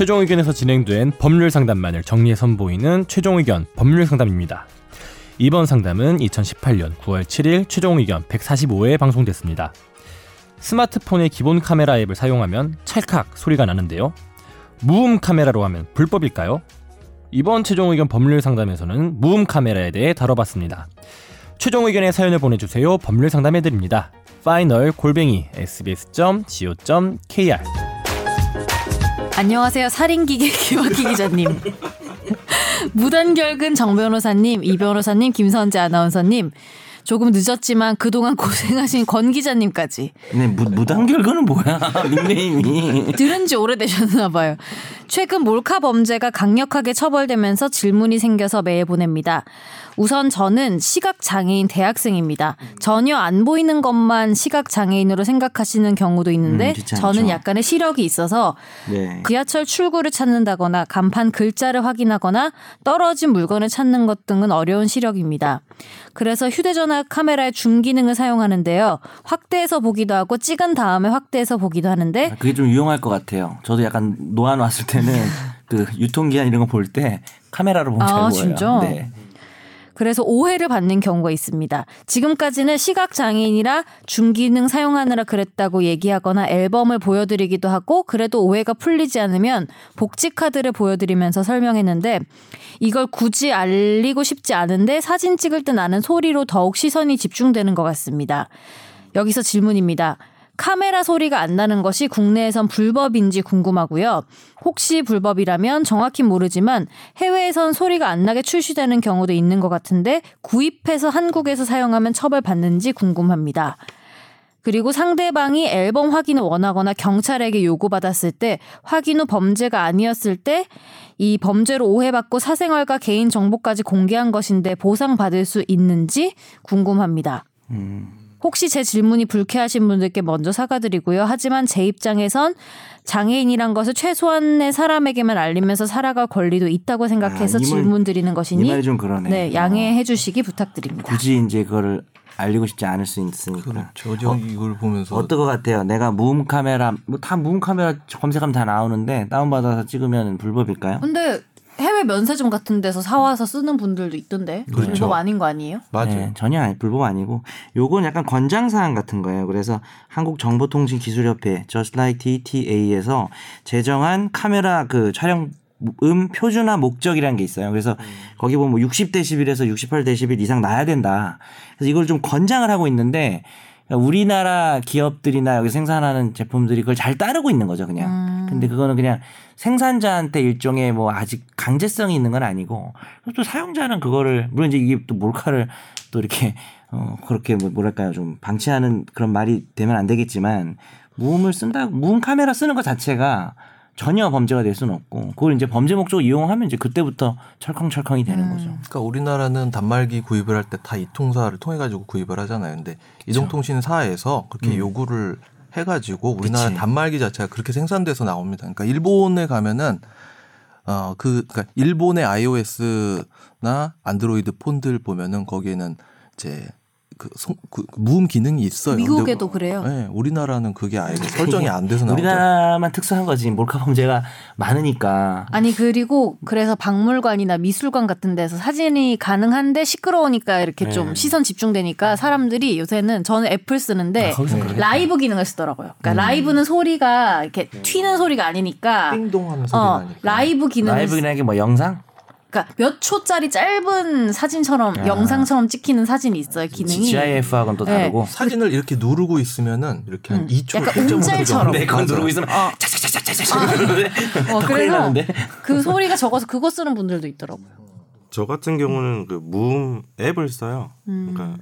최종 의견에서 진행된 법률 상담만을 정리해 선보이는 최종 의견 법률 상담입니다. 이번 상담은 2018년 9월 7일 최종 의견 145회 방송됐습니다. 스마트폰의 기본 카메라 앱을 사용하면 찰칵 소리가 나는데요. 무음 카메라로 하면 불법일까요? 이번 최종 의견 법률 상담에서는 무음 카메라에 대해 다뤄봤습니다. 최종 의견의 사연을 보내주세요. 법률 상담해드립니다. final 골뱅이 sbs.co.kr 안녕하세요. 살인기계 김학기 기자님. 무단결근 정 변호사님, 이 변호사님, 김선재 아나운서님. 조금 늦었지만 그동안 고생하신 권 기자님까지. 네, 무, 무단결근은 뭐야? 닉네임이. 들은 지 오래되셨나 봐요. 최근 몰카 범죄가 강력하게 처벌되면서 질문이 생겨서 메일 보냅니다. 우선 저는 시각 장애인 대학생입니다. 전혀 안 보이는 것만 시각 장애인으로 생각하시는 경우도 있는데 음, 저는 약간의 시력이 있어서 네. 지하철 출구를 찾는다거나 간판 글자를 확인하거나 떨어진 물건을 찾는 것 등은 어려운 시력입니다. 그래서 휴대전화 카메라의 줌 기능을 사용하는데요. 확대해서 보기도 하고 찍은 다음에 확대해서 보기도 하는데 그게 좀 유용할 것 같아요. 저도 약간 노안 왔을 때는 그 유통기한 이런 거 볼 때 카메라로 보면 잘 아, 보여요. 진짜? 네. 그래서 오해를 받는 경우가 있습니다. 지금까지는 시각 장애인이라 중기능 사용하느라 그랬다고 얘기하거나 앨범을 보여드리기도 하고 그래도 오해가 풀리지 않으면 복지 카드를 보여드리면서 설명했는데 이걸 굳이 알리고 싶지 않은데 사진 찍을 때 나는 소리로 더욱 시선이 집중되는 것 같습니다. 여기서 질문입니다. 카메라 소리가 안 나는 것이 국내에선 불법인지 궁금하고요. 혹시 불법이라면 정확히 모르지만 해외에선 소리가 안 나게 출시되는 경우도 있는 것 같은데 구입해서 한국에서 사용하면 처벌받는지 궁금합니다. 그리고 상대방이 앨범 확인을 원하거나 경찰에게 요구받았을 때 확인 후 범죄가 아니었을 때 이 범죄로 오해받고 사생활과 개인 정보까지 공개한 것인데 보상받을 수 있는지 궁금합니다. 혹시 제 질문이 불쾌하신 분들께 먼저 사과드리고요. 하지만 제 입장에선 장애인이란 것을 최소한의 사람에게만 알리면서 살아갈 권리도 있다고 생각해서 아, 말- 질문 드리는 것이니 이 말이 좀 그러네. 네, 양해해 주시기 부탁드립니다. 굳이 이제 그거를 알리고 싶지 않을 수 있으니까. 그렇죠. 저 이걸 보면서 어떨 것 같아요? 내가 무음 카메라, 뭐 다 무음 카메라 검색하면 다 나오는데 다운 받아서 찍으면 불법일까요? 근데 해외 면세점 같은 데서 사와서 쓰는 분들도 있던데 그렇죠. 불법 아닌 거 아니에요? 맞아요. 네, 전혀 아니, 불법 아니고 요건 약간 권장 사항 같은 거예요. 그래서 한국 정보통신기술협회 Just Like DTA에서 제정한 카메라 그 촬영 음 표준화 목적이라는 게 있어요. 그래서 거기 보면 뭐 60데시벨에서 68데시벨 이상 나야 된다. 그래서 이걸 좀 권장을 하고 있는데 우리나라 기업들이나 여기 생산하는 제품들이 그걸 잘 따르고 있는 거죠, 그냥. 근데 그거는 그냥 생산자한테 일종의 뭐 아직 강제성이 있는 건 아니고 또 사용자는 그거를 물론 이제 이게 또 몰카를 또 이렇게 어 그렇게 뭐 뭐랄까요 좀 방치하는 그런 말이 되면 안 되겠지만 무음을 쓴다 무음 카메라 쓰는 것 자체가 전혀 범죄가 될 수는 없고 그걸 이제 범죄 목적으로 이용하면 이제 그때부터 철컹철컹이 되는 거죠. 그러니까 우리나라는 단말기 구입을 할 때 다 이통사를 통해 가지고 구입을 하잖아요. 근데 이동통신사에서 그렇게 요구를 해 가지고 우리나라 그치. 단말기 자체가 그렇게 생산돼서 나옵니다. 그러니까 일본에 가면은 어그 그러니까 일본의 iOS나 안드로이드 폰들 보면은 거기에는 이제 그, 송, 그 무음 기능이 있어요. 미국에도 근데, 그래요? 네, 우리나라는 그게 아예 설정이 안 돼서 나오죠. 우리나라만 특수한 거지 몰카 범죄가 많으니까 아니 그리고 그래서 박물관이나 미술관 같은 데서 사진이 가능한데 시끄러우니까 이렇게 좀 시선 집중되니까 사람들이 요새는 저는 애플 쓰는데 아. 라이브 기능을 쓰더라고요. 그러니까 라이브는 소리가 이렇게 튀는 소리가 아니니까 띵동하는 소리 어, 나니까. 라이브 기능을 라이브나 이게 뭐 영상 그러니까 몇 초짜리 짧은 사진처럼 영상처럼 찍히는 사진이 있어요 기능이. GIF하고는 또 네. 다르고 사진을 이렇게 누르고 있으면은 이렇게 한 2초 약간 움짤처럼. 네, 그거 누르고 있으면 어. 착착착착착착 이러는데 어, 그래서 나는데. 그 소리가 적어서 그거 쓰는 분들도 있더라고요. 저 같은 경우는 그 무음 앱을 써요. 그러니까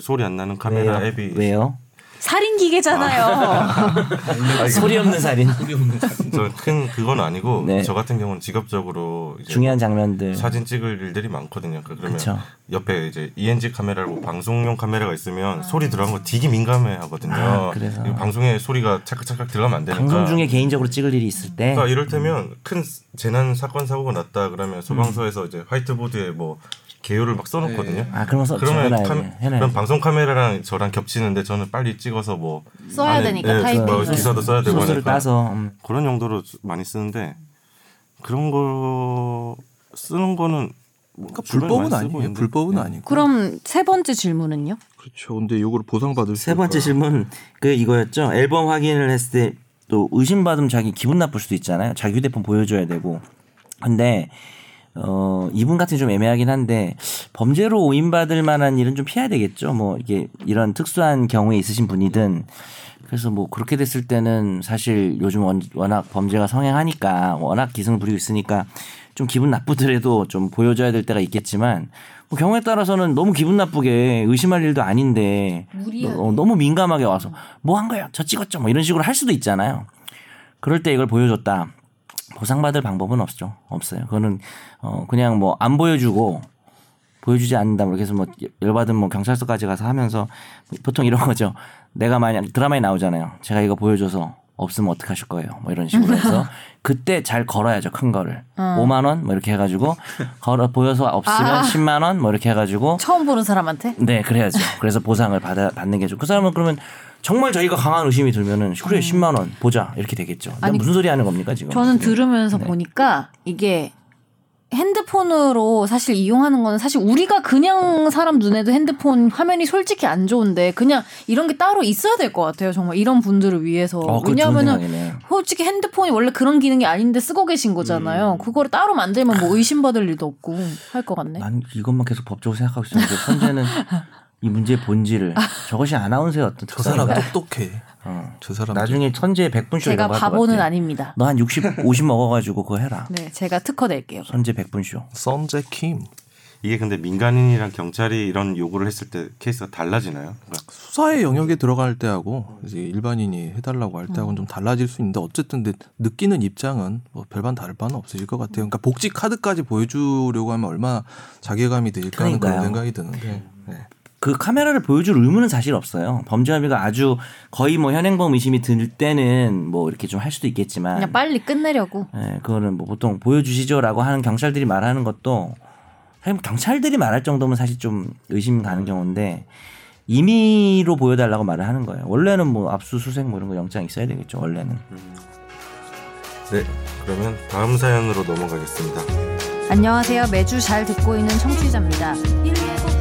소리 안 나는 카메라 왜요? 앱이 왜요? 살인 기계잖아요. 소리 없는 살인. 저큰 그건 아니고 네. 저 같은 경우는 직업적으로 이제 중요한 장면들. 사진 찍을 일들이 많거든요. 그- 그러면 그쵸. 옆에 이제 ENG 카메라고 방송용 카메라가 있으면 소리 들어간 거 되게 민감해 하거든요. 아, 그래서. 방송에 소리가 찰칵찰칵 들어가면 안 되니까. 방송 중에 개인적으로 찍을 일이 있을 때 그러니까 이럴 때면 큰 재난 사건 사고가 났다 그러면 소방서에서 이제 화이트보드에 뭐 개요를 막 써놓거든요. 아 그런 거 그러면 카, 그럼 돼. 방송 카메라랑 저랑 겹치는데 저는 빨리 찍 어서 뭐 써야 안에, 되니까 네, 타이핑. 뭐 기사도 써야 되고 소스를 따서 음. 그런 용도로 많이 쓰는데 그런 거 쓰는 거는 뭐 그러니까 불법은 아니에요. 있는데. 불법은 네. 아니고. 그럼 세 번째 질문은요? 그렇죠. 근데 요거를 보상받을 수세 번째? 질문 그 이거였죠. 앨범 확인을 했을 때 또 의심받으면 자기 기분 나쁠 수도 있잖아요. 자기 휴대폰 보여줘야 되고. 근데 어 이분 같은 좀 애매하긴 한데 범죄로 오인받을 만한 일은 좀 피해야 되겠죠. 뭐 이게 이런 특수한 경우에 있으신 분이든. 그래서 뭐 그렇게 됐을 때는 사실 요즘 원- 워낙 범죄가 성행하니까 워낙 기승을 부리고 있으니까 좀 기분 나쁘더라도 좀 보여줘야 될 때가 있겠지만 뭐 경우에 따라서는 너무 기분 나쁘게 의심할 일도 아닌데 어, 너무 민감하게 와서 뭐 한 거야? 저 찍었죠. 뭐 이런 식으로 할 수도 있잖아요. 그럴 때 이걸 보여줬다 보상받을 방법은 없죠 없어요. 그거는 어 그냥 뭐 안 보여주고 보여주지 않는다. 뭐 그래서 뭐 열받은 뭐 경찰서까지 가서 하면서 보통 이런 거죠. 내가 만약 드라마에 나오잖아요. 제가 이거 보여줘서 없으면 어떡하실 거예요. 뭐 이런 식으로 해서 그때 잘 걸어야죠. 큰 거를. 5만 원 뭐 이렇게 해 가지고 걸어 보여서 없으면 아. 10만 원 뭐 이렇게 해 가지고 처음 보는 사람한테? 네 그래야죠. 그래서 보상을 받아 받는 게 좋고 그 사람은 그러면 정말 저희가 강한 의심이 들면은 그래 10만 원 보자 이렇게 되겠죠. 나 아니, 무슨 소리 하는 겁니까 지금? 저는 네. 들으면서 네. 보니까 이게 핸드폰으로 사실 이용하는 거는 사실 우리가 그냥 사람 눈에도 핸드폰 화면이 솔직히 안 좋은데 그냥 이런 게 따로 있어야 될 것 같아요. 정말 이런 분들을 위해서. 어, 좋은 왜냐하면은. 솔직히 핸드폰이 원래 그런 기능이 아닌데 쓰고 계신 거잖아요. 그거를 따로 만들면 뭐 의심받을 일도 없고 할 것 같네. 난 이것만 계속 법적으로 생각하고 있었는데 현재는 이 문제의 본질을 저것이 아나운서의 어떤 저 사람? 똑똑해. 어. 저 사람 나중에 천재 백분쇼 제가 이런 거할것 바보는. 아닙니다. 너 한 60, 50 먹어가지고 그거 해라. 네, 제가 특허 낼게요. 선제 백분쇼. 선제 킴 이게 근데 민간인이랑 경찰이 이런 요구를 했을 때 케이스가 달라지나요? 그러니까 수사의 영역에 들어갈 때하고 이제 일반인이 해달라고 할 때하고는 좀 달라질 수 있는데 어쨌든 느끼는 입장은 뭐 별반 다를 바는 없으실 것 같아요. 그러니까 복지 카드까지 보여주려고 하면 얼마나 자괴감이 들까 하는 그런. 생각이 드는데 네. 그 카메라를 보여줄 의무는 사실 없어요. 범죄 혐의가 아주 거의 뭐 현행범 의심이 들 때는 뭐 이렇게 좀 할 수도 있겠지만. 그냥 빨리 끝내려고. 예, 그거는 뭐 보통 보여주시죠라고 하는 경찰들이 말하는 것도 사실 뭐 경찰들이 말할 정도면 사실 좀 의심 가는 경우인데 임의로 보여달라고 말을 하는 거예요. 원래는 뭐 압수수색 뭐 이런 거 영장 있어야 되겠죠. 원래는. 네 그러면 다음 사연으로 넘어가겠습니다. 안녕하세요. 매주 잘 듣고 있는 청취자입니다. 119